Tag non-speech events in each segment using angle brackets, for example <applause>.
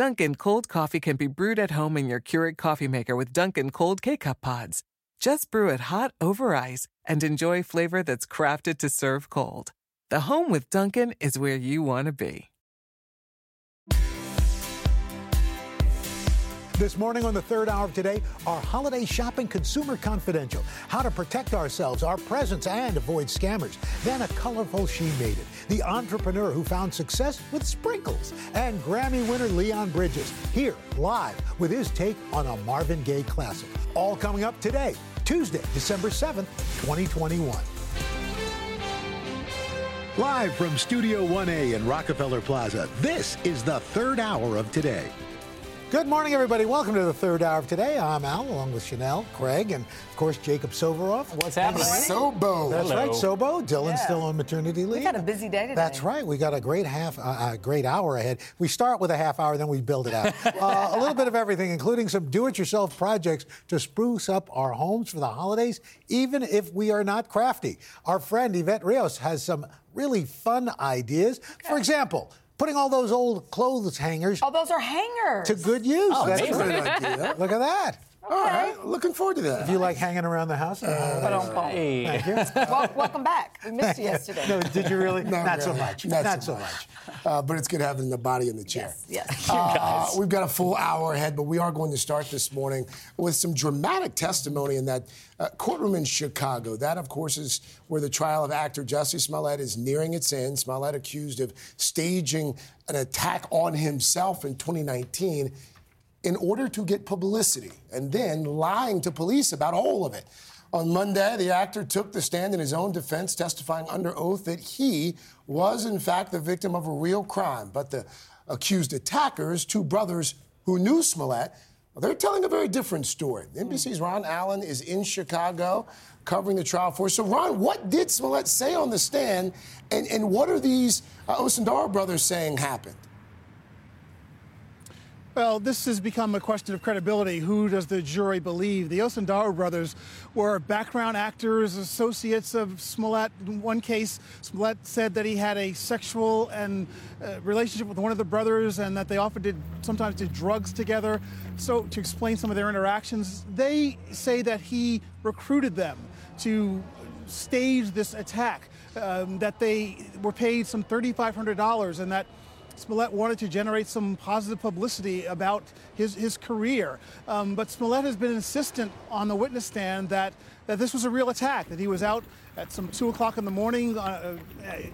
Dunkin' cold coffee can be brewed at home in your Keurig coffee maker with Dunkin' cold K-cup pods. Just brew it hot over ice and enjoy flavor that's crafted to serve cold. The home with Dunkin' is where you want to be. This morning on the third hour of today, our holiday shopping consumer confidential. How to protect ourselves, our presents, and avoid scammers. Then a colorful she made it. The entrepreneur who found success with sprinkles. And Grammy winner Leon Bridges here live with his take on a Marvin Gaye classic. All coming up today, Tuesday, December 7th, 2021. Live from Studio 1A in Rockefeller Plaza, this is the third hour of today. Good morning, everybody. Welcome to the third hour of today. I'm Al, along with Sheinelle, Craig, and of course Jacob Soboroff. What's happening? Sobo. That's Hello. right, Sobo. Dylan's Yeah. still on maternity leave. We've had a busy day today. That's right. We got a great half, uh, a great hour ahead. We start with a half hour, then we build it out. <laughs> uh, a little bit of everything, including some do-it-yourself projects to spruce up our homes for the holidays, even if we are not crafty. Our friend Evette Rios has some really fun ideas. For example, putting all those old clothes hangers Oh, those are hangers. to good use. Oh, That's amazing. a good idea. <laughs> Look at that. All right, looking forward to that. Do you like hanging around the house? Hey. Thank you. <laughs> Well, welcome back. We missed you <laughs> yesterday. No, did you really? <laughs> Not, so really. much. Not, so much. Uh, but it's good having the body in the chair. Yes, yes. Uh, we've got a full hour ahead, but we are going to start this morning with some dramatic testimony in that uh, courtroom in Chicago. That, of course, is where the trial of actor Jussie Smollett is nearing its end. Smollett accused of staging an attack on himself in 2019 in order to get publicity and then lying to police about all of it. On Monday, the actor took the stand in his own defense, testifying under oath that he was, in fact, the victim of a real crime. But the accused attackers, two brothers who knew Smollett, they're telling a very different story. NBC's Ron Allen is in Chicago covering the trial for us. So, Ron, what did Smollett say on the stand, and, and what are these uh, brothers saying happened? Well, this has become a question of credibility. Who does the jury believe? The Osundairo brothers were background actors, associates of Smollett. In one case, Smollett said that he had a sexual and uh, relationship with one of the brothers, and that they often did sometimes did drugs together. So, to explain some of their interactions, they say that he recruited them to stage this attack. Um, that they were paid some $3,500, and that Smollett wanted to generate some positive publicity about his, his career. Um, but Smollett has been insistent on the witness stand that, that this was a real attack, that he was out at some 2 o'clock in the morning uh,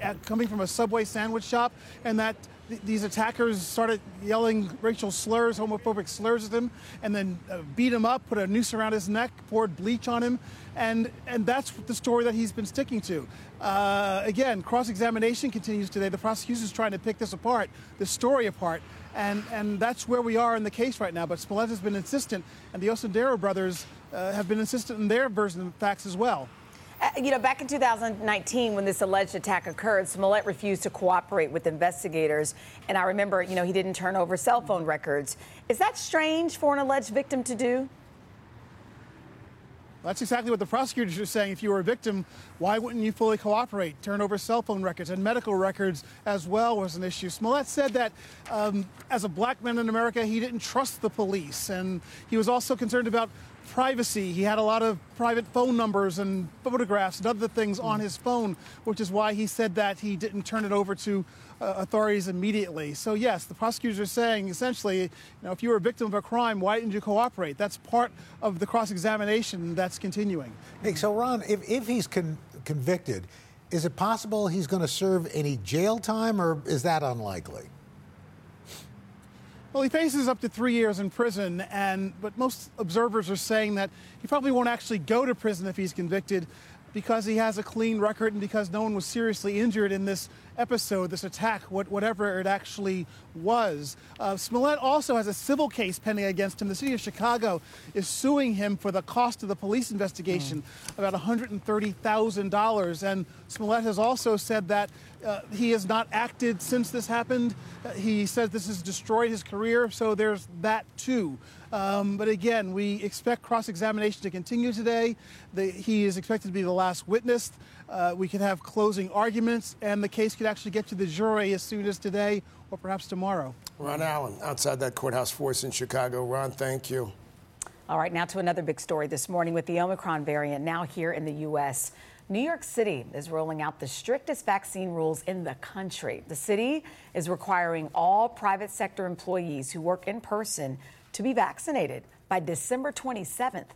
at, coming from a Subway sandwich shop, and that th- these attackers started yelling racial slurs, homophobic slurs at him, and then uh, beat him up, put a noose around his neck, poured bleach on him, and and that's the story that he's been sticking to. Uh, again, cross-examination continues today. The prosecution's trying to pick this apart, this story apart, and and that's where we are in the case right now. But Smollett has been insistent, and the Osundairo brothers uh, have been insistent in their version of the facts as well. Uh, you know, back in 2019, when this alleged attack occurred, Smollett refused to cooperate with investigators. And I remember, you know, he didn't turn over cell phone records. Is that strange for an alleged victim to do? That's exactly what the prosecutors are saying. If you were a victim, why wouldn't you fully cooperate? Turn over cell phone records and medical records as well was an issue. Smollett said that um, as a black man in America, he didn't trust the police. And he was also concerned about privacy. He had a lot of private phone numbers and photographs and other things on his phone, which is why he said that he didn't turn it over to uh, authorities immediately. So yes, the prosecutors are saying essentially, you know, if you were a victim of a crime, why didn't you cooperate? That's part of the cross-examination that's continuing. Hey, so Ron, if, if he's con- convicted, is it possible he's going to serve any jail time, or is that unlikely? Well, he faces up to three years in prison, and but most observers are saying that he probably won't actually go to prison if he's convicted, because he has a clean record and because no one was seriously injured in this episode, this attack, what, whatever it actually was. Uh, Smollett also has a civil case pending against him. The city of Chicago is suing him for the cost of the police investigation, about $130,000. And Smollett has also said that uh, he has not acted since this happened. Uh, he says this has destroyed his career, so there's that too. Um, but again, we expect cross examination to continue today. The, he is expected to be the last witness. Uh, we could have closing arguments, and the case could could actually get to the jury as soon as today or perhaps tomorrow. Ron Allen, outside that courthouse force in Chicago. Ron, thank you. All right, now to another big story this morning with the Omicron variant now here in the U.S. New York City is rolling out the strictest vaccine rules in the country. The city is requiring all private sector employees who work in person to be vaccinated by December 27th.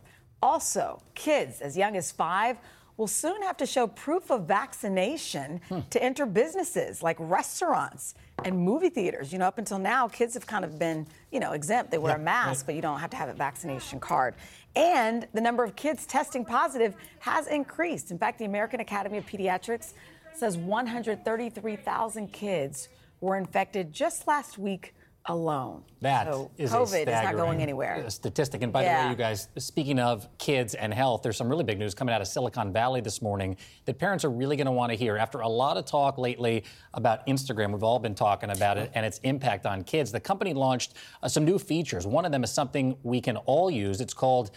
Also, kids as young as five will soon have to show proof of vaccination hmm. to enter businesses like restaurants and movie theaters. You know, up until now, kids have kind of been, you know, exempt. They wear yeah, a mask, right. but you don't have to have a vaccination card. And the number of kids testing positive has increased. In fact, the American Academy of Pediatrics says 133,000 kids were infected just last week alone. That so is COVID is not going anywhere. Statistic. And by yeah. the way, you guys, speaking of kids and health, there's some really big news coming out of Silicon Valley this morning that parents are really going to want to hear. After a lot of talk lately about Instagram, we've all been talking about it and its impact on kids. The company launched uh, some new features. One of them is something we can all use. It's called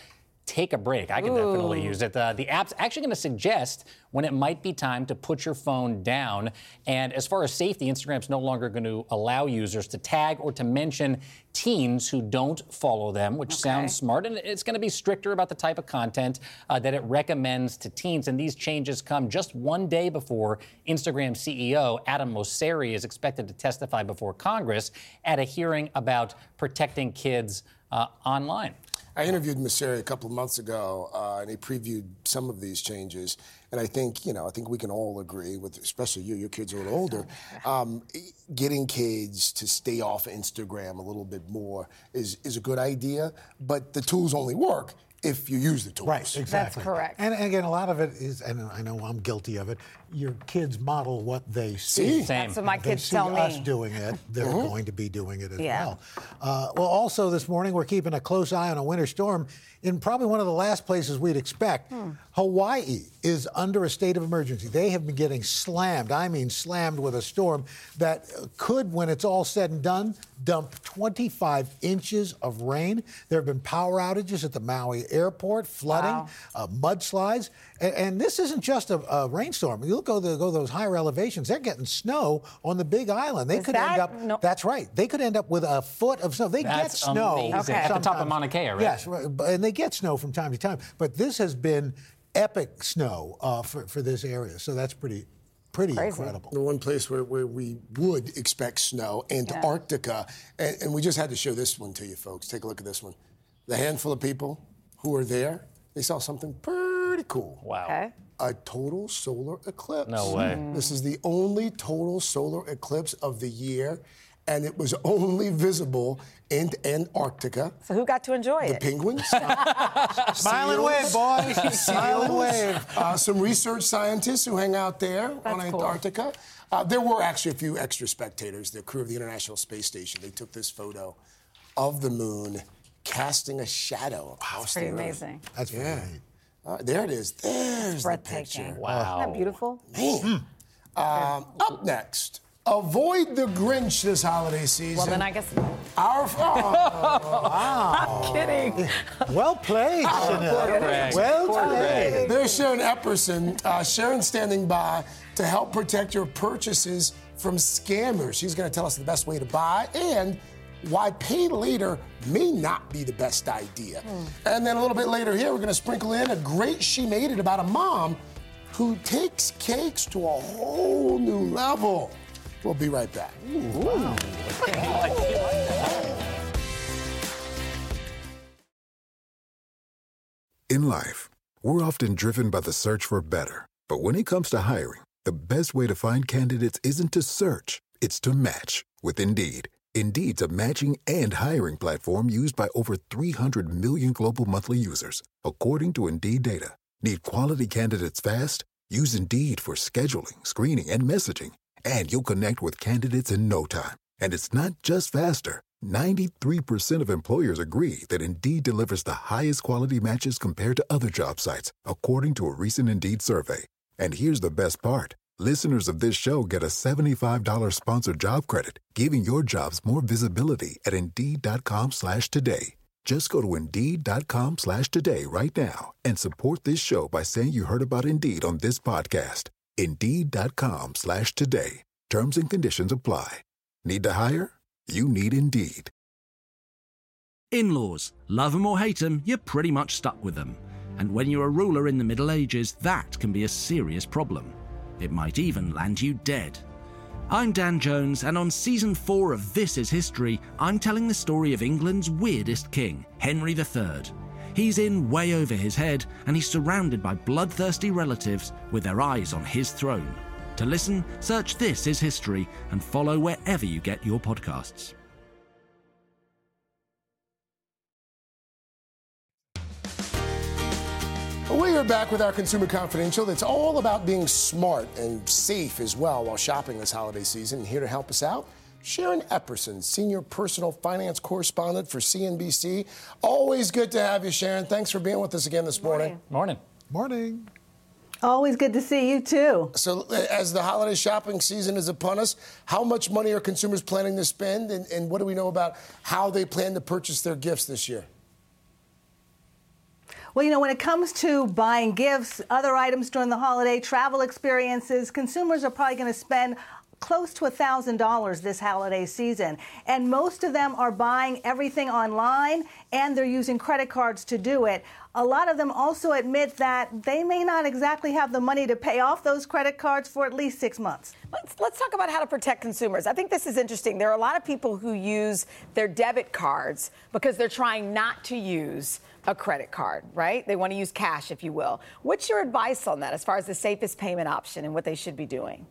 take a break. I can Ooh. definitely use it. Uh, the app's actually going to suggest when it might be time to put your phone down. And as far as safety, Instagram's no longer going to allow users to tag or to mention teens who don't follow them, which okay. sounds smart. And it's going to be stricter about the type of content uh, that it recommends to teens. And these changes come just one day before Instagram CEO Adam Mosseri is expected to testify before Congress at a hearing about protecting kids uh, online. I interviewed Mosseri a couple of months ago, uh, and he previewed some of these changes. And I think, you know, I think we can all agree, with especially you, your kids are a little older, <laughs> um, getting kids to stay off Instagram a little bit more is, is a good idea. But the tools only work if you use the tools. Right, exactly. That's correct. And, and, again, a lot of it is, and I know I'm guilty of it. Your kids model what they see. Same. That's what my kids see tell me. us doing it, <laughs> they're mm-hmm. going to be doing it as yeah. well. Uh, well, also this morning we're keeping a close eye on a winter storm in probably one of the last places we'd expect. Hmm. Hawaii is under a state of emergency. They have been getting slammed. I mean, slammed with a storm that could, when it's all said and done, dump 25 inches of rain. There have been power outages at the Maui airport, flooding, wow. uh, mudslides. And, and, this isn't just a, a rainstorm. You look go to go those higher elevations, they're getting snow on the Big Island. They is could end up. No. That's right. They could end up with a foot of snow. They that's get snow okay. at the top of Mauna Kea, right? Yes, and they get snow from time to time. But this has been epic snow uh, for, for this area. So that's pretty pretty Crazy. incredible. The one place where, where we would expect snow, Antarctica. Yeah. And, and, we just had to show this one to you folks. Take a look at this one. The handful of people who were there, they saw something pretty cool. Wow. Okay. A total solar eclipse. No way. Mm. This is the only total solar eclipse of the year and it was <laughs> only visible in Antarctica. So who got to enjoy the it? The penguins. <laughs> Smile and wave, boys. <laughs> Smile and wave. Uh, some research scientists who hang out there That's on Antarctica. Cool. Uh, there were actually a few extra spectators. The crew of the International Space Station. They took this photo of the moon casting a shadow That's pretty amazing. That's yeah. Uh, there it is. There's the picture. Wow. Isn't that beautiful? Man. Mm. Um, up next. Avoid the Grinch this holiday season. Well, then I guess. Our. Oh, <laughs> wow. I'm kidding. Well played, Sheinelle. Well played. There's Sharon Epperson. Uh, Sharon standing by to help protect your purchases from scammers. She's going to tell us the best way to buy and why pay later may not be the best idea. Mm. And then a little bit later here, we're going to sprinkle in a great she made it about a mom who takes cakes to a whole new level. We'll be right back. Ooh, wow. In life, we're often driven by the search for better. But when it comes to hiring, the best way to find candidates isn't to search, it's to match with Indeed. Indeed's a matching and hiring platform used by over 300 million global monthly users, according to Indeed data. Need quality candidates fast? Use Indeed for scheduling, screening, and messaging and you'll connect with candidates in no time. And it's not just faster. 93% of employers agree that Indeed delivers the highest quality matches compared to other job sites, according to a recent Indeed survey. And here's the best part. Listeners of this show get a $75 sponsored job credit, giving your jobs more visibility at Indeed.com slash today. Just go to Indeed.com slash today right now and support this show by saying you heard about Indeed on this podcast. Indeed.com slash today. Terms and conditions apply. Need to hire? You need Indeed. In laws, love 'em or hate 'em, you're pretty much stuck with them. And when you're a ruler in the Middle Ages, that can be a serious problem. It might even land you dead. I'm Dan Jones, and on season 4 of This Is History, I'm telling the story of England's weirdest king, Henry III. He's in way over his head, and he's surrounded by bloodthirsty relatives with their eyes on his throne. To listen, search This Is History and follow wherever you get your podcasts. We are back with our Consumer Confidential. That's all about being smart and safe as well while shopping this holiday season. And here to help us out, Sharon Epperson, Senior Personal Finance Correspondent for CNBC. Always good to have you, Sharon. Thanks for being with us again this morning. Morning. Morning. Always good to see you too. So, as the holiday shopping season is upon us, how much money are consumers planning to spend, and, and what do we know about how they plan to purchase their gifts this year? Well, you know, when it comes to buying gifts, other items during the holiday, travel experiences, consumers are probably going to spend close to $1,000 this holiday season. And most of them are buying everything online and they're using credit cards to do it. A lot of them also admit that they may not exactly have the money to pay off those credit cards for at least six months. Let's, let's talk about how to protect consumers. I think this is interesting. There are a lot of people who use their debit cards because they're trying not to use a credit card, right? They want to use cash, if you will. What's your advice on that as far as the safest payment option and what they should be doing?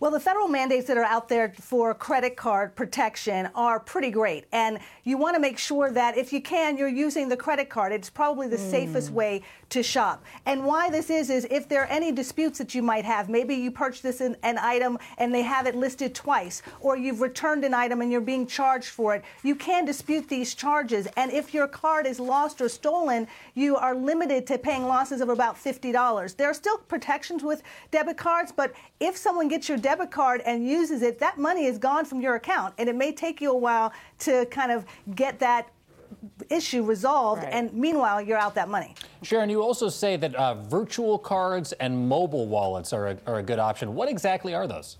Well, the federal mandates that are out there for credit card protection are pretty great. And you want to make sure that if you can, you're using the credit card. It's probably the mm. safest way to shop. And why this is, is if there are any disputes that you might have, maybe you purchased an, an item and they have it listed twice, or you've returned an item and you're being charged for it, you can dispute these charges. And if your card is lost or stolen, you are limited to paying losses of about $50. There are still protections with debit cards, but if someone gets your debit card and uses it, that money is gone from your account. And it may take you a while to kind of get that issue resolved, right. and meanwhile, you're out that money. Sharon, you also say that uh, virtual cards and mobile wallets are a, are a good option. What exactly are those?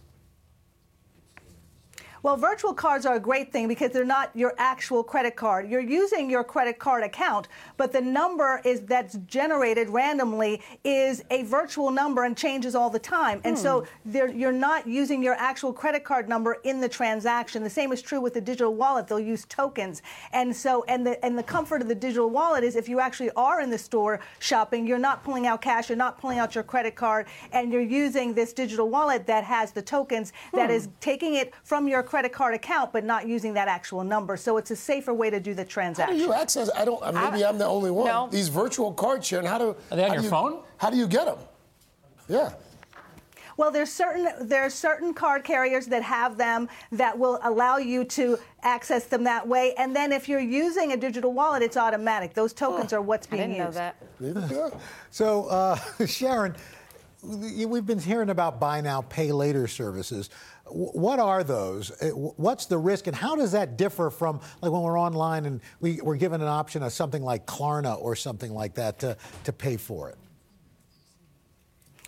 Well, virtual cards are a great thing because they're not your actual credit card. You're using your credit card account, but the number is that's generated randomly is a virtual number and changes all the time. And hmm. so you're not using your actual credit card number in the transaction. The same is true with the digital wallet. They'll use tokens. And so and the and the comfort of the digital wallet is if you actually are in the store shopping, you're not pulling out cash, you're not pulling out your credit card, and you're using this digital wallet that has the tokens hmm. that is taking it from your credit card account, but not using that actual number. So it's a safer way to do the transaction. How do you access? I don't. Maybe I, am the only one. No. These virtual cards, Sharon. How do? Are they on your you, phone? How do you get them? Yeah. Well, there's certain there's certain card carriers that have them that will allow you to access them that way. And then if you're using a digital wallet, it's automatic. Those tokens oh, are what's being used. I didn't know that. <laughs> so, uh, <laughs> Sharon, we've been hearing about buy now, pay later services. What are those? Uh, what's the risk, and how does that differ from like when we're online and we, we're given an option of something like Klarna or something like that to, to pay for it?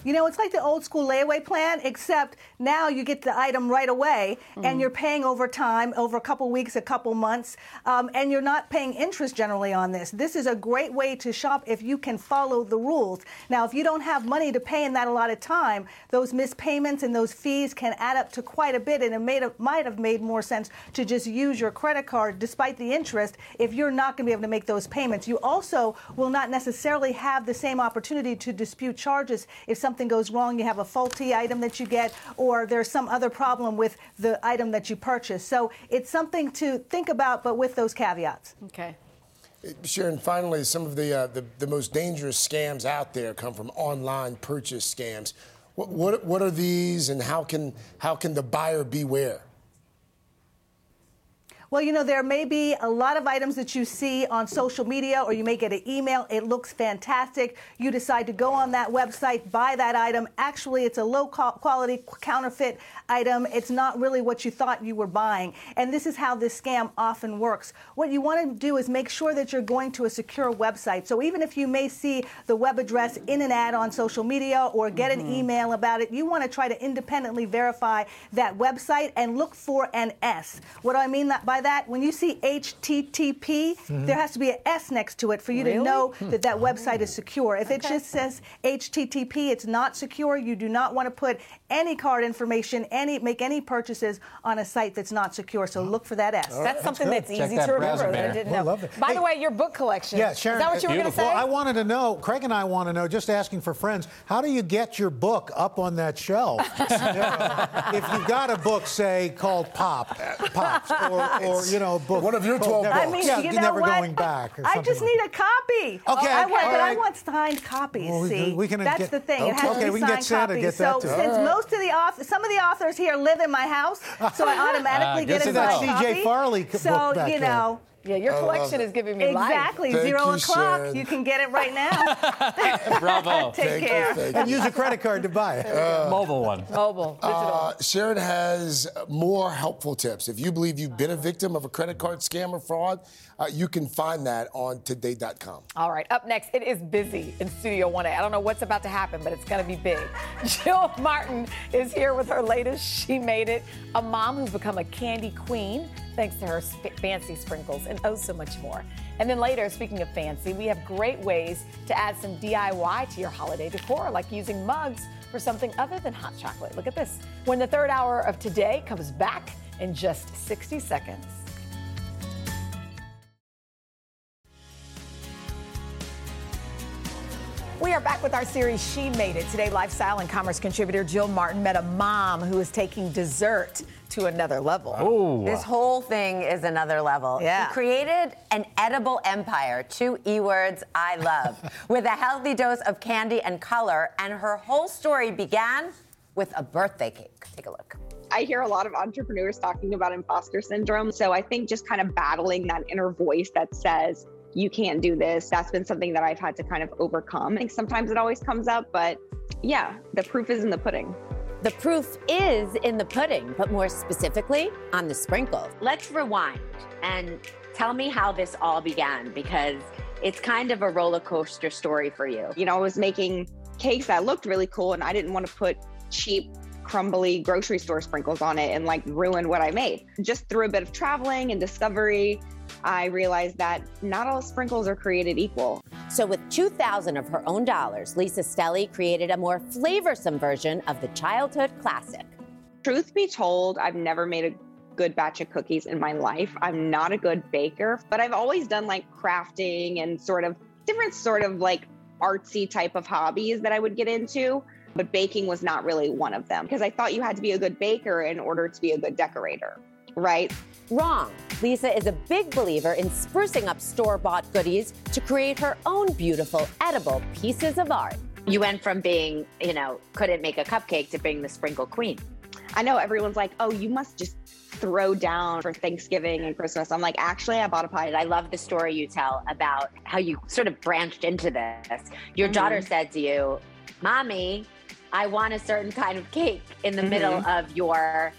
You know, it's like the old school layaway plan, except now you get the item right away mm-hmm. and you're paying over time, over a couple weeks, a couple months, um, and you're not paying interest generally on this. This is a great way to shop if you can follow the rules. Now, if you don't have money to pay in that a lot of time, those missed payments and those fees can add up to quite a bit, and it might have made more sense to just use your credit card despite the interest if you're not going to be able to make those payments. You also will not necessarily have the same opportunity to dispute charges if some something goes wrong, you have a faulty item that you get, or there's some other problem with the item that you purchase. So it's something to think about, but with those caveats. Okay. Sharon, finally, some of the, uh, the, the most dangerous scams out there come from online purchase scams. What, what, what are these, and how can how can the buyer beware? Well, you know, there may be a lot of items that you see on social media or you may get an email. It looks fantastic. You decide to go on that website, buy that item. Actually, it's a low quality counterfeit item. It's not really what you thought you were buying. And this is how this scam often works. What you want to do is make sure that you're going to a secure website. So even if you may see the web address in an ad on social media or get mm-hmm. an email about it, you want to try to independently verify that website and look for an S. What do I mean by that? When you see HTTP, mm-hmm. there has to be an S next to it for you really? to know hmm. that that website is secure. If okay. it just says HTTP, it's not secure. You do not want to put any card information, any make any purchases on a site that's not secure. So look for that S. Right, that's something that's, that's easy that to remember that I didn't know. By hey, the way, your book collection. Yeah, Sharon. Is that what you were going to say? Well, I wanted to know. Craig and I want to know. Just asking for friends. How do you get your book up on that shelf? <laughs> you know, if you've got a book, say called Pop, Pops, or, or you know, book. One of your twelve books. I mean, yeah, you know never what? going back. I just need a copy. Okay, oh, I want, but I want signed copies. Well, see, we can that's get, the thing. Okay, it has okay to be we can get signed Santa copies. get that so too. since right. most of the authors, some of the authors here live in my house, so I <laughs> automatically uh, get a signed copy. C.J. Farley so book you know. Yeah, your collection is giving me exactly life. zero you, o'clock. Sharon. You can get it right now. <laughs> Bravo. Take Thank care. You, thank and you. use a credit card to buy it. Uh, Mobile one. Mobile. Uh, Sharon has more helpful tips. If you believe you've been a victim of a credit card scam or fraud, uh, you can find that on today.com. All right, up next, it is busy in Studio 1A. I don't know what's about to happen, but it's going to be big. <laughs> Jill Martin is here with her latest She Made It, a mom who's become a candy queen thanks to her sp- fancy sprinkles and oh so much more. And then later, speaking of fancy, we have great ways to add some DIY to your holiday decor, like using mugs for something other than hot chocolate. Look at this. When the third hour of today comes back in just 60 seconds. We are back with our series She Made It. Today, lifestyle and commerce contributor Jill Martin met a mom who is taking dessert to another level. Oh. This whole thing is another level. Yeah. She created an edible empire, two E words I love, <laughs> with a healthy dose of candy and color, and her whole story began with a birthday cake. Take a look. I hear a lot of entrepreneurs talking about imposter syndrome. So I think just kind of battling that inner voice that says, you can't do this. That's been something that I've had to kind of overcome. I think sometimes it always comes up, but yeah, the proof is in the pudding. The proof is in the pudding, but more specifically on the sprinkles. Let's rewind and tell me how this all began because it's kind of a roller coaster story for you. You know, I was making cakes that looked really cool and I didn't want to put cheap crumbly grocery store sprinkles on it and like ruin what I made. Just through a bit of traveling and discovery, I realized that not all sprinkles are created equal. So, with 2,000 of her own dollars, Lisa Stelly created a more flavorsome version of the childhood classic. Truth be told, I've never made a good batch of cookies in my life. I'm not a good baker, but I've always done like crafting and sort of different sort of like artsy type of hobbies that I would get into. But baking was not really one of them because I thought you had to be a good baker in order to be a good decorator, right? Wrong. Lisa is a big believer in sprucing up store bought goodies to create her own beautiful, edible pieces of art. You went from being, you know, couldn't make a cupcake to being the sprinkle queen. I know everyone's like, oh, you must just throw down for Thanksgiving and Christmas. I'm like, actually, I bought a pie. I love the story you tell about how you sort of branched into this. Your mm-hmm. daughter said to you, Mommy, I want a certain kind of cake in the mm-hmm. middle of your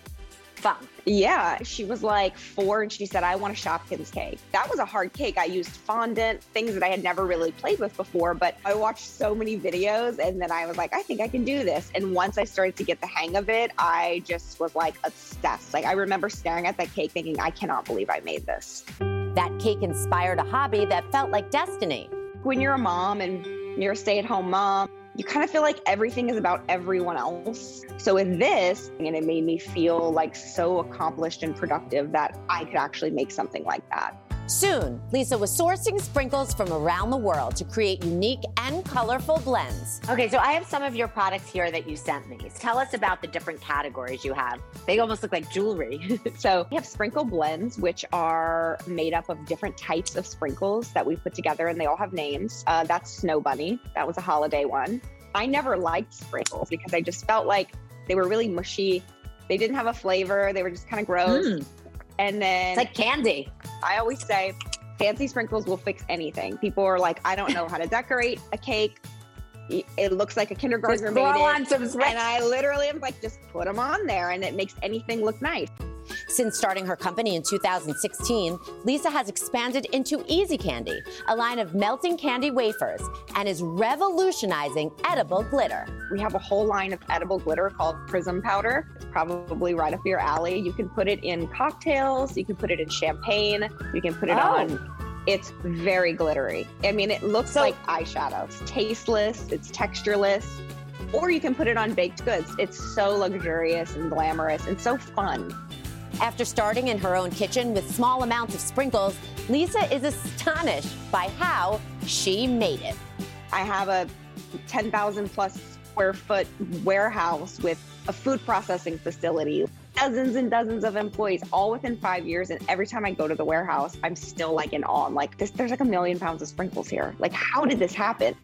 funk. Yeah, she was like four and she said, I want a Shopkins cake. That was a hard cake. I used fondant, things that I had never really played with before, but I watched so many videos and then I was like, I think I can do this. And once I started to get the hang of it, I just was like obsessed. Like I remember staring at that cake thinking, I cannot believe I made this. That cake inspired a hobby that felt like destiny. When you're a mom and you're a stay at home mom, you kind of feel like everything is about everyone else. So in this, and it made me feel like so accomplished and productive that I could actually make something like that. Soon, Lisa was sourcing sprinkles from around the world to create unique and colorful blends. Okay, so I have some of your products here that you sent me. Tell us about the different categories you have. They almost look like jewelry. <laughs> so we have sprinkle blends, which are made up of different types of sprinkles that we put together, and they all have names. Uh, that's Snow Bunny. That was a holiday one. I never liked sprinkles because I just felt like they were really mushy. They didn't have a flavor. They were just kind of gross. Mm. And then It's like candy. I always say fancy sprinkles will fix anything. People are like, I don't know how to decorate a cake. It looks like a kindergartner Just made throw it. on some sprinkles. and I literally am like, just put them on there, and it makes anything look nice. Since starting her company in 2016, Lisa has expanded into Easy Candy, a line of melting candy wafers, and is revolutionizing edible glitter. We have a whole line of edible glitter called Prism Powder. It's probably right up your alley. You can put it in cocktails, you can put it in champagne, you can put it Oh. on. It's very glittery. I mean, it looks like eyeshadow. It's tasteless, it's textureless, or you can put it on baked goods. It's so luxurious and glamorous and so fun. After starting in her own kitchen with small amounts of sprinkles, Lisa is astonished by how she made it. I have a 10,000 plus square foot warehouse with a food processing facility, dozens and dozens of employees, all within five years. And every time I go to the warehouse, I'm still like in awe. I'm like, this, there's like a million pounds of sprinkles here. Like, how did this happen?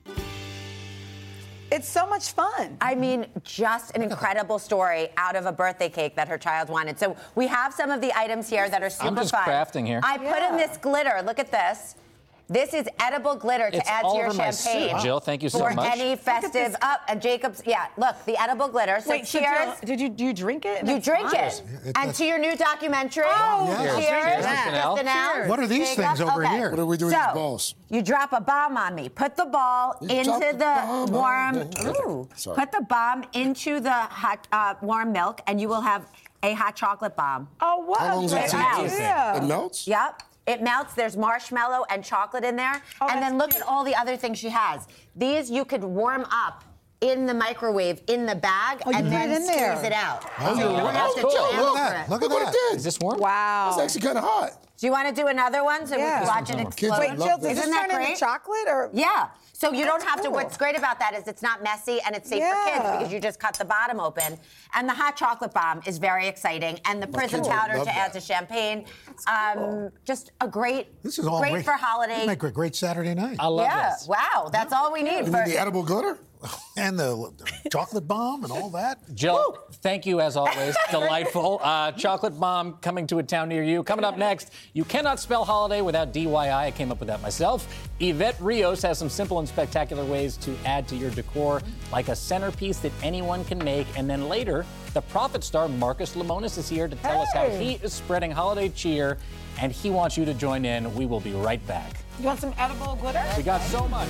It's so much fun. I mean, just an incredible story out of a birthday cake that her child wanted. So we have some of the items here that are super fun. I'm just fun. crafting here. I put in this glitter. Look at this. This is edible glitter to It's add all to your over my champagne. suit. Jill, thank you so for much. any festive <laughs> up. And Jacob's, yeah, look, the edible glitter. So Wait, so cheers. Jill, did you do you drink it? you That's drink fine. it. It- and to your new documentary. Oh, Yes. cheers. Cheers, Mr. Just Nell. announced. What are these Jacob? things over Okay. here? What are we doing with so, these balls? You drop a bomb on me. Put the ball You into the the warm. Ooh. Put the bomb into the hot uh, warm milk, and you will have a hot chocolate bomb. Oh, what? How long does it take? It melts? Yep. It melts. There's marshmallow and chocolate in there. Oh, and then that's look at all the other things she has. These you could warm up in the microwave in the bag Oh, and then it in there. squeeze it out. Oh, so you don't right. have to look at that. it. Look Look what that. it did. Is this warm? Wow. It's actually kind of hot. Do you want to do another one so Yeah. we can watch it explode? Wait, Jill, this. does this Isn't turn into chocolate or? Yeah. So you don't That's have to. What's great about that is it's not messy and it's safe for kids because you just cut the bottom open. And the hot chocolate bomb is very exciting, and the prism powder to love add that. to champagne. Um, just a great. This is all great, great for This holiday. make a great Saturday night. I love yeah. this. Wow. That's all we need You for. mean the edible glitter? <laughs> And the, the chocolate bomb and all that. Jill, thank you as always. <laughs> Delightful. Uh, chocolate bomb coming to a town near you. Coming up next, you cannot spell holiday without DYI. I came up with that myself. Evette Rios has some simple and spectacular ways to add to your decor, like a centerpiece that anyone can make. And then later, the profit star Marcus Lemonis is here to tell us how he is spreading holiday cheer, and he wants you to join in. We will be right back. You want some edible glitter? We got so much.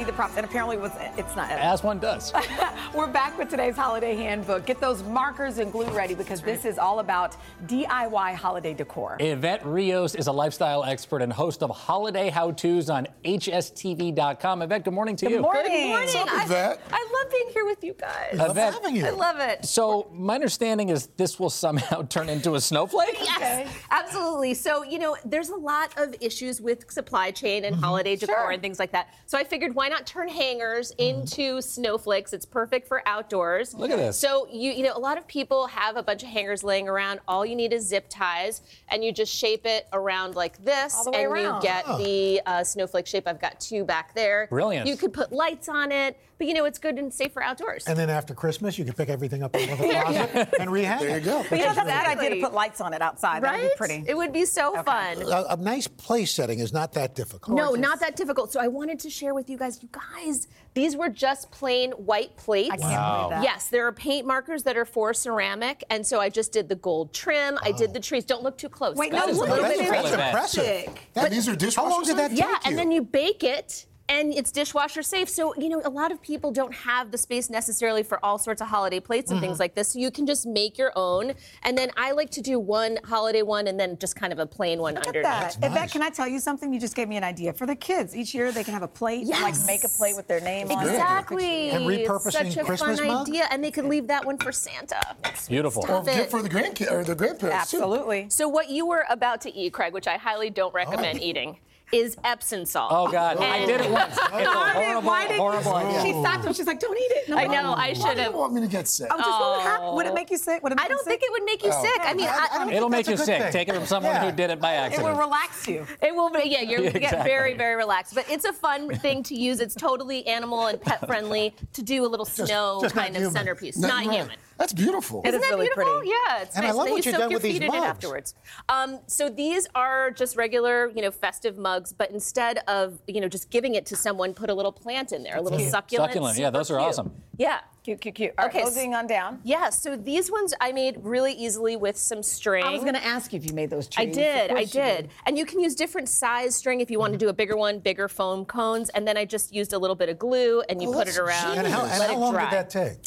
Craig's trying to eat the props, and apparently it was, it's not edible. As one does. <laughs> We're back with today's holiday handbook. Get those markers and glue ready because this is all about DIY holiday decor. Evette Rios is a lifestyle expert and host of Holiday How To's on HGTV.com. Evette, good morning to Good you. morning. Good morning. What's up, I, Evette? I love being here with you guys. I Love Evette, having you. I love it. So, my understanding is this will somehow <laughs> turn into a snowflake? Yes, absolutely. So, you know, there's a lot of issues with supply chain and mm-hmm. holiday decor Sure. and things like that. So I figured why not turn hangers into snowflakes? It's perfect for outdoors. Look at this. So you you know, a lot of people have a bunch of hangers laying around. All you need is zip ties and you just shape it around like this All the way and around. you get the uh, snowflake shape. I've got two back there. Brilliant. You could put lights on it, but you know, it's good and safe for outdoors. And then after Christmas, you can pick everything up out of the <laughs> closet and rehang There you it. go. But you know, that's a good Exactly. idea to put lights on it outside. That right? would be pretty. It would be so fun. A, a nice place setting is not that difficult. No, not that difficult. So I wanted to share with you guys. You guys, these were just plain white plates. I can't believe that. Yes, there are paint markers that are for ceramic, and so I just did the gold trim. I did oh. the trees. Don't look too close. Wait, guys. no, is look really at That's, it. cool. that's Evette. impressive. And these are dishwasher How long did that safe? take Yeah, you? and then you bake it. And it's dishwasher safe. So, you know, a lot of people don't have the space necessarily for all sorts of holiday plates and Mm-hmm. things like this. So you can just make your own. And then I like to do one holiday one and then just kind of a plain one Look at underneath. that. Evette, can I tell you something? You just gave me an idea. For the kids, each year they can have a plate, like make a plate with their name on it. Exactly. And repurposing it's such a Christmas fun mug? idea, and they could leave that one for Santa. Beautiful. Or it. gift for the grandkids or the grandparents too. Absolutely. So what you were about to eat, Craig, which I highly don't recommend Oh. eating. Is Epsom salt. Oh God, I did it once. <laughs> It's a horrible, why did- horrible idea. She stopped him. She's like, "Don't eat it." No, I know. no. I Why should do you have. want me to get sick? I'm just what would happen? Would it make you sick? Would it make I don't you think sick? it would make you Oh. sick. I mean, I- I I, don't It'll think make you that's a good sick. thing. Take it from someone Yeah. who did it by accident. It will relax you. It will be, yeah, you're <laughs> Yeah, get very, very relaxed. But it's a fun thing to use. It's totally animal and pet friendly to do a little snow just not kind of human. centerpiece. No, not right. human. That's beautiful. Isn't, is that really beautiful? pretty. Yeah, it's And I nice. love then what you you've soak done your with these feet in it mugs. afterwards. Um, so these are just regular, you know, festive mugs, but instead of you know just giving it to someone, put a little plant in there, a little succulent. Succulent, yeah, those are cute. awesome. Yeah. Cute, cute, cute. All right, Okay, closing on down. Yeah, so these ones I made really easily with some string. I was going to ask you if you made those trees. I did, I course you did. And you can use different size string if you want to do a bigger one, bigger foam cones. And then I just used a little bit of glue and you Oh, put it that's around And how, and let how it long dry. did that take?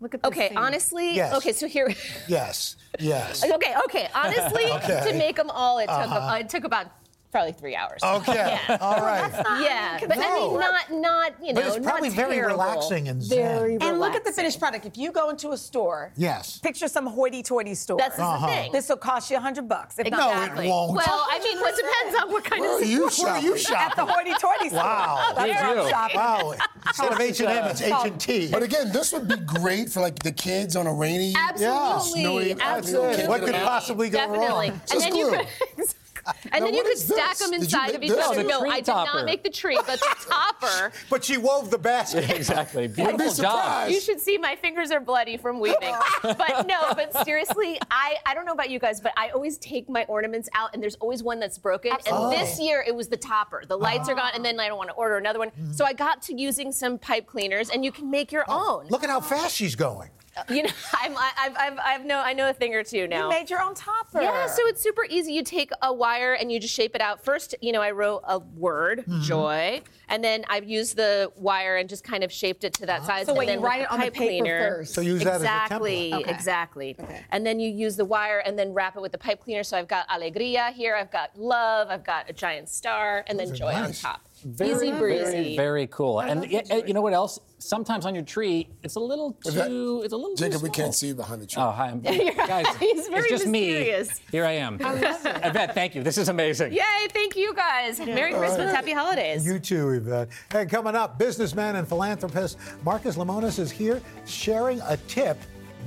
Look at this Okay, thing. honestly, Yes. okay, so here. Yes. Yes. <laughs> Okay, okay. Honestly, <laughs> Okay. to make them all, it took uh it took about probably three hours. Okay. <laughs> Yeah. All right. Yeah, but I mean, not not you know, But it's probably not very terrible. relaxing and zen. very And look at the finished product. If you go into a store, Yes. picture some hoity-toity store. That's the Uh-huh. thing. This will cost you a hundred bucks. If No, not it won't. Well, I mean, well, it depends on what kind Where of Store. you Where are you shopping? at the hoity-toity store. Wow. That's Did where I'm you? shopping. Wow. Instead of H&M, it's H&T. But again, this would be great for like the kids on a rainy, Absolutely, snowy. absolutely. What could possibly go Definitely. wrong? And then you could, <laughs> <laughs> and Now, then you could stack this? them inside of each No, other. the No, I did topper. not make the tree, but the <laughs> topper. But she wove the basket. <laughs> exactly. be Beautiful job. surprised. You should see my fingers are bloody from weaving. but no, but seriously, I, I don't know about you guys, but I always take my ornaments out and there's always one that's broken. Absolutely. And this year it was the topper. The lights are gone and then I don't want to order another one. So I got to using some pipe cleaners and you can make your oh, own. Look at how fast she's going. <laughs> You know, I'm, I- I've, I've, I've know, I know a thing or two now. You made your own topper. Yeah, so it's super easy. You take a wire and you just shape it out. First, you know, I wrote a word, Mm-hmm. joy, and then I've used the wire and just kind of shaped it to that size. So and wait, then you write it on the paper cleaner, first. So use that as a exactly, template. Okay. exactly. And then you use the wire and then wrap it with the pipe cleaner. So I've got alegria here, I've got love, I've got a giant star, and then Those are joy on top. Very, Easy breezy. Very, very cool. And y- y- you know what else? Sometimes on your tree, it's a little Is that- too. It's a little. Jacob, too we can't see you behind the tree. Oh, hi. I'm, <laughs> guys, <laughs> He's very it's just mysterious. me. Here I am. Evette, thank you. This is amazing. Yay, thank you guys. Merry Christmas, happy holidays. You too, Evette. Hey, coming up, businessman and philanthropist Marcus Lemonis is here sharing a tip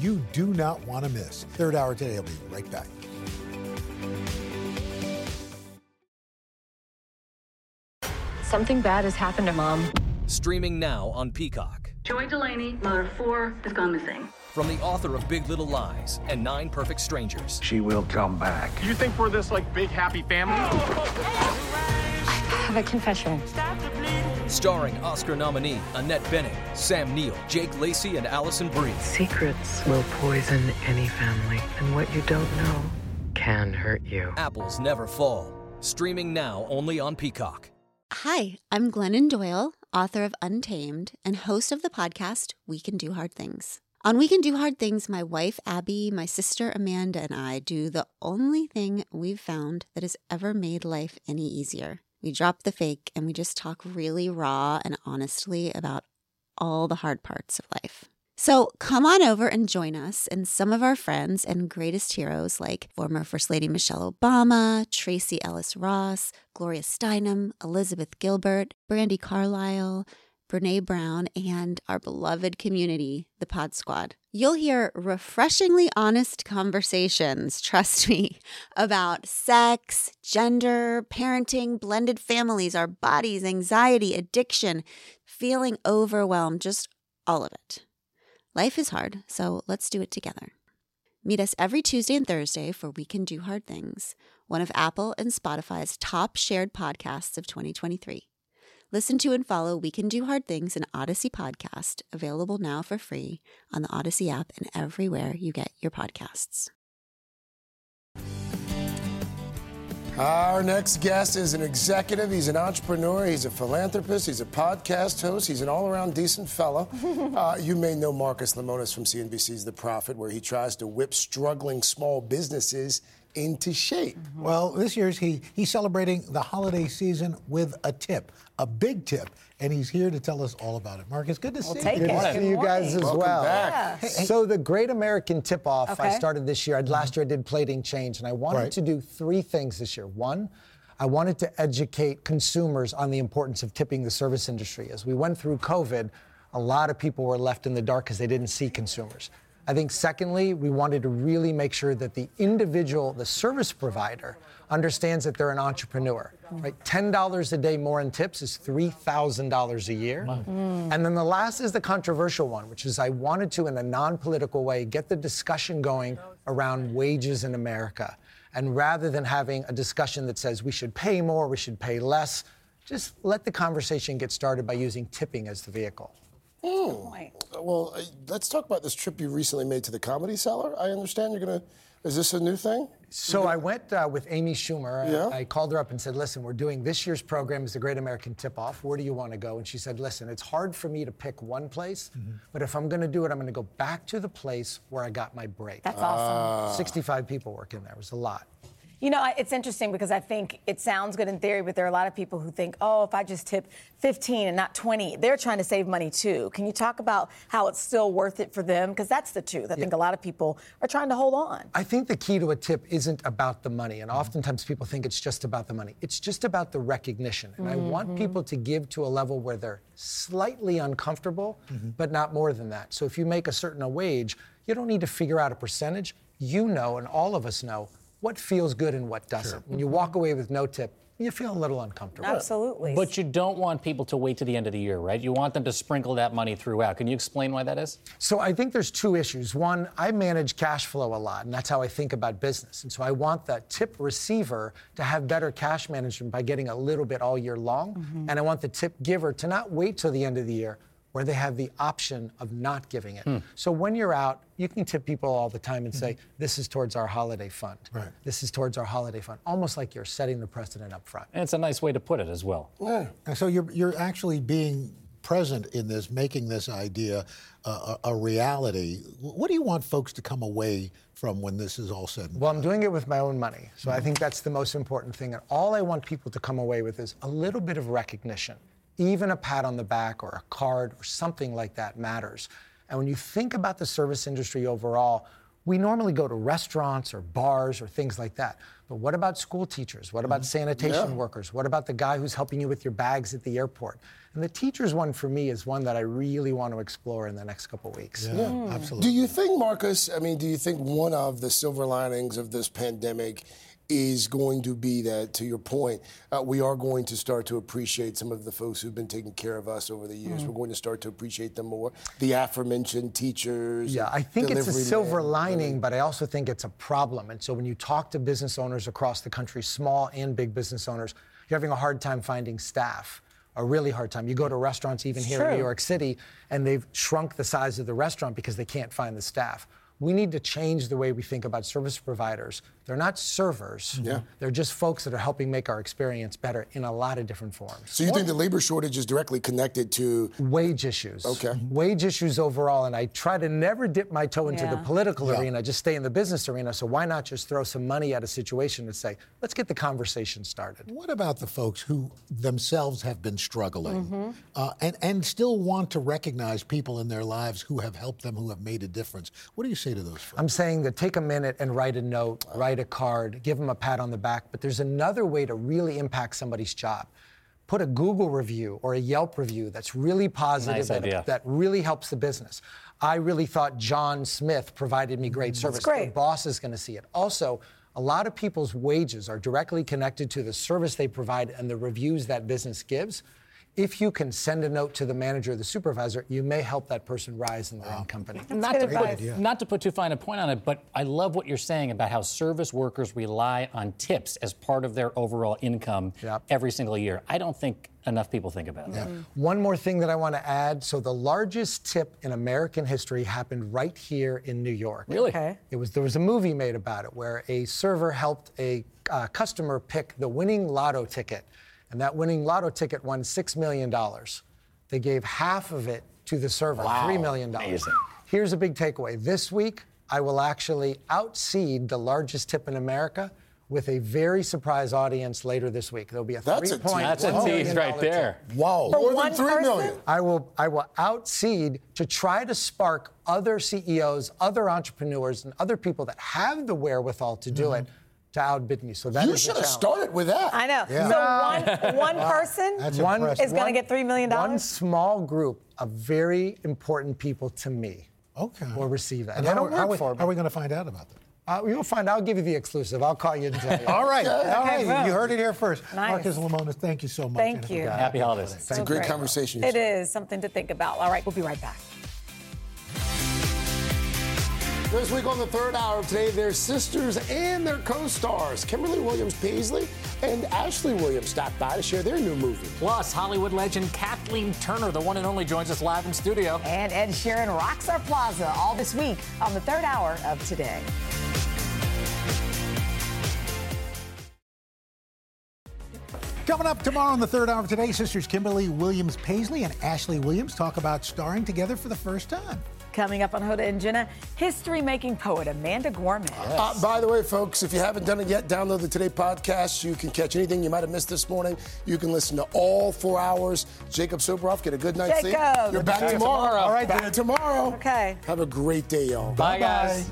you do not want to miss. Third hour today. I'll be right back. Something bad has happened to mom. Streaming now on Peacock. Joy Delaney, mother of four, has gone missing. From the author of Big Little Lies and Nine Perfect Strangers. She will come back. You think we're this like big happy family? I have a confession. Starring Oscar nominee Annette Bening, Sam Neill, Jake Lacy, and Alison Brie. Secrets will poison any family, and what you don't know can hurt you. Apples Never Fall. Streaming now only on Peacock. Hi, I'm Glennon Doyle, author of Untamed and host of the podcast We Can Do Hard Things. On We Can Do Hard Things, my wife Abby, my sister Amanda, and I do the only thing we've found that has ever made life any easier. We drop the fake and we just talk really raw and honestly about all the hard parts of life. So come on over and join us and some of our friends and greatest heroes like former First Lady Michelle Obama, Tracee Ellis Ross, Gloria Steinem, Elizabeth Gilbert, Brandi Carlile, Brene Brown, and our beloved community, the Pod Squad. You'll hear refreshingly honest conversations, <laughs> trust me, about sex, gender, parenting, blended families, our bodies, anxiety, addiction, feeling overwhelmed, just all of it. Life is hard, so let's do it together. Meet us every Tuesday and Thursday for We Can Do Hard Things, one of Apple and Spotify's top shared podcasts of 2023. Listen to and follow We Can Do Hard Things, an Odyssey podcast, available now for free on the Odyssey app and everywhere you get your podcasts. Our next guest is an executive. He's an entrepreneur. He's a philanthropist. He's a podcast host. He's an all around decent fellow. <laughs> uh, you may know Marcus Lemonis from CNBC's The Profit, where he tries to whip struggling small businesses into shape. Well, this year's he he's celebrating the holiday season with a tip, a big tip, and he's here to tell us all about it. Marcus, good to see you. Good to see you guys as Welcome well. back. Hey, hey. So the Great American Tip-Off I started this year. I- Last year I did plating change, and I wanted Right. to do three things this year. One, I wanted to educate consumers on the importance of tipping the service industry. As we went through COVID, a lot of people were left in the dark because they didn't see consumers. I think, secondly, we wanted to really make sure that the individual, the service provider, understands that they're an entrepreneur. Right? $10 a day more in tips is $3,000 a year. Mm. And then the last is the controversial one, which is I wanted to, in a non political way, get the discussion going around wages in America. And rather than having a discussion that says we should pay more, we should pay less, just let the conversation get started by using tipping as the vehicle. Hmm. Well, uh, let's talk about this trip you recently made to the Comedy Cellar. I understand you're going to. Is this a new thing? So I went uh, with Amy Schumer. Yeah. I called her up and said, "Listen, we're doing this year's program is the Great American Tip Off. Where do you want to go?" And she said, "Listen, it's hard for me to pick one place, but if I'm going to do it, I'm going to go back to the place where I got my break." That's awesome. Ah. 65 people working there. It was a lot. You know, it's interesting because I think it sounds good in theory, but there are a lot of people who think, oh, if I just tip 15 and not 20, they're trying to save money too. Can you talk about how it's still worth it for them? Because that's the truth. I think a lot of people are trying to hold on. I think the key to a tip isn't about the money, and mm-hmm. oftentimes people think it's just about the money. It's just about the recognition. And I mm-hmm. want people to give to a level where they're slightly uncomfortable, mm-hmm. but not more than that. So if you make a certain wage, you don't need to figure out a percentage. You know, and all of us know, what feels good and what doesn't. When you walk away with no tip, you feel a little uncomfortable. Absolutely. But you don't want people to wait to the end of the year, right? You want them to sprinkle that money throughout. Can you explain why that is? So I think there's two issues. One, I manage cash flow a lot, and that's how I think about business. And so I want the tip receiver to have better cash management by getting a little bit all year long. Mm-hmm. And I want the tip giver to not wait till the end of the year where they have the option of not giving it. Hmm. So when you're out, you can tip people all the time and say, this is towards our holiday fund. Right. This is towards our holiday fund. Almost like you're setting the precedent up front. And it's a nice way to put it as well. And so you're, you're actually being present in this, making this idea uh, a, a reality. What do you want folks to come away from when this is all said and Well, I'm doing it with my own money. So I think that's the most important thing. And all I want people to come away with is a little bit of recognition. Even a pat on the back or a card or something like that matters. And when you think about the service industry overall, we normally go to restaurants or bars or things like that. But what about school teachers? What about mm-hmm. sanitation Yeah. workers? What about the guy who's helping you with your bags at the airport? And the teachers one for me is one that I really want to explore in the next couple weeks. Yeah, Absolutely. Do you think, Marcus? I mean, do you think one of the silver linings of this pandemic is going to be that, to your point, uh, we are going to start to appreciate some of the folks who've been taking care of us over the years. Mm. We're going to start to appreciate them more. The aforementioned teachers. Yeah, I think it's a silver men. lining, but I also think it's a problem. And so when you talk to business owners across the country, small and big business owners, you're having a hard time finding staff. A really hard time. You go to restaurants, even here in. New York City, and they've shrunk the size of the restaurant because they can't find the staff. We need to change the way we think about service providers. They're not servers. Yeah. They're just folks that are helping make our experience better in a lot of different forms. So you think the labor shortage is directly connected to wage issues? Okay. Wage issues overall, and I try to never dip my toe into the political Yeah. arena, just stay in the business arena. So why not just throw some money at a situation and say, let's get the conversation started? What about the folks who themselves have been struggling Mm-hmm. uh, and, and still want to recognize people in their lives who have helped them, who have made a difference? What do you say to those folks? I'm saying that take a minute and write a note, write a card, give them a pat on the back. But there's another way to really impact somebody's job. Put a Google review or a Yelp review that's really positive, Nice that, that really helps the business. I really thought John Smith provided me great service. great. The boss is going to see it. Also, a lot of people's wages are directly connected to the service they provide and the reviews that business gives. If you can send a note to the manager or the supervisor, you may help that person rise in their own company. not good to, advice. put, not to put too fine a point on it, but I love what you're saying about how service workers rely on tips as part of their overall income Yep. every single year. I don't think enough people think about that. One more thing that I want to add. So the largest tip in American history happened right here in New York. Really? Okay. It was there was a movie made about it where a server helped a uh, customer pick the winning lotto ticket, and that winning lotto ticket won six million dollars. They gave half of it to the server, Wow. three million dollars. Amazing. Here's a big takeaway. This week, I will actually outseed the largest tip in America. With a very surprise audience later this week, there'll be a That's a three point. That's a tease right there. Wow. For More than three person? million. I will I will outseed to try to spark other CEOs, other entrepreneurs, and other people that have the wherewithal to do mm-hmm. it to outbid me. So that You is should have started with that. I know. Yeah. So one one <laughs> person One- is going to get three million dollars. One small group of very important people to me okay. will receive that. And they how, don't how, work we- for me. how are we going to find out about that? Uh, you'll find. I'll give you the exclusive. I'll call you and tell you. All right. All right. boom. You heard it here first. Nice. Marcus Lemonis, thank you so much. Thank And you. have a Happy holidays. It's a great great. conversation. It is something to think about. All right, we'll be right back. This week on the third hour of today, their sisters and their co-stars, Kimberly Williams Paisley and Ashley Williams, stopped by to share their new movie. Plus, Hollywood legend Kathleen Turner, the one and only, joins us live in studio. And Ed Sheeran rocks our plaza all this week on the third hour of today. Coming up tomorrow on the third hour of today, sisters Kimberly Williams Paisley and Ashley Williams talk about starring together for the first time. Coming up on Hoda and Jenna, history-making poet Amanda Gorman. Uh, by the way, folks, if you haven't done it yet, download the Today podcast. You can catch anything you might have missed this morning. You can listen to all four hours. Jacob Soboroff, get a good night's sleep. You're back See you tomorrow. tomorrow. All right, back tomorrow. Okay. Have a great day, y'all. Bye, guys.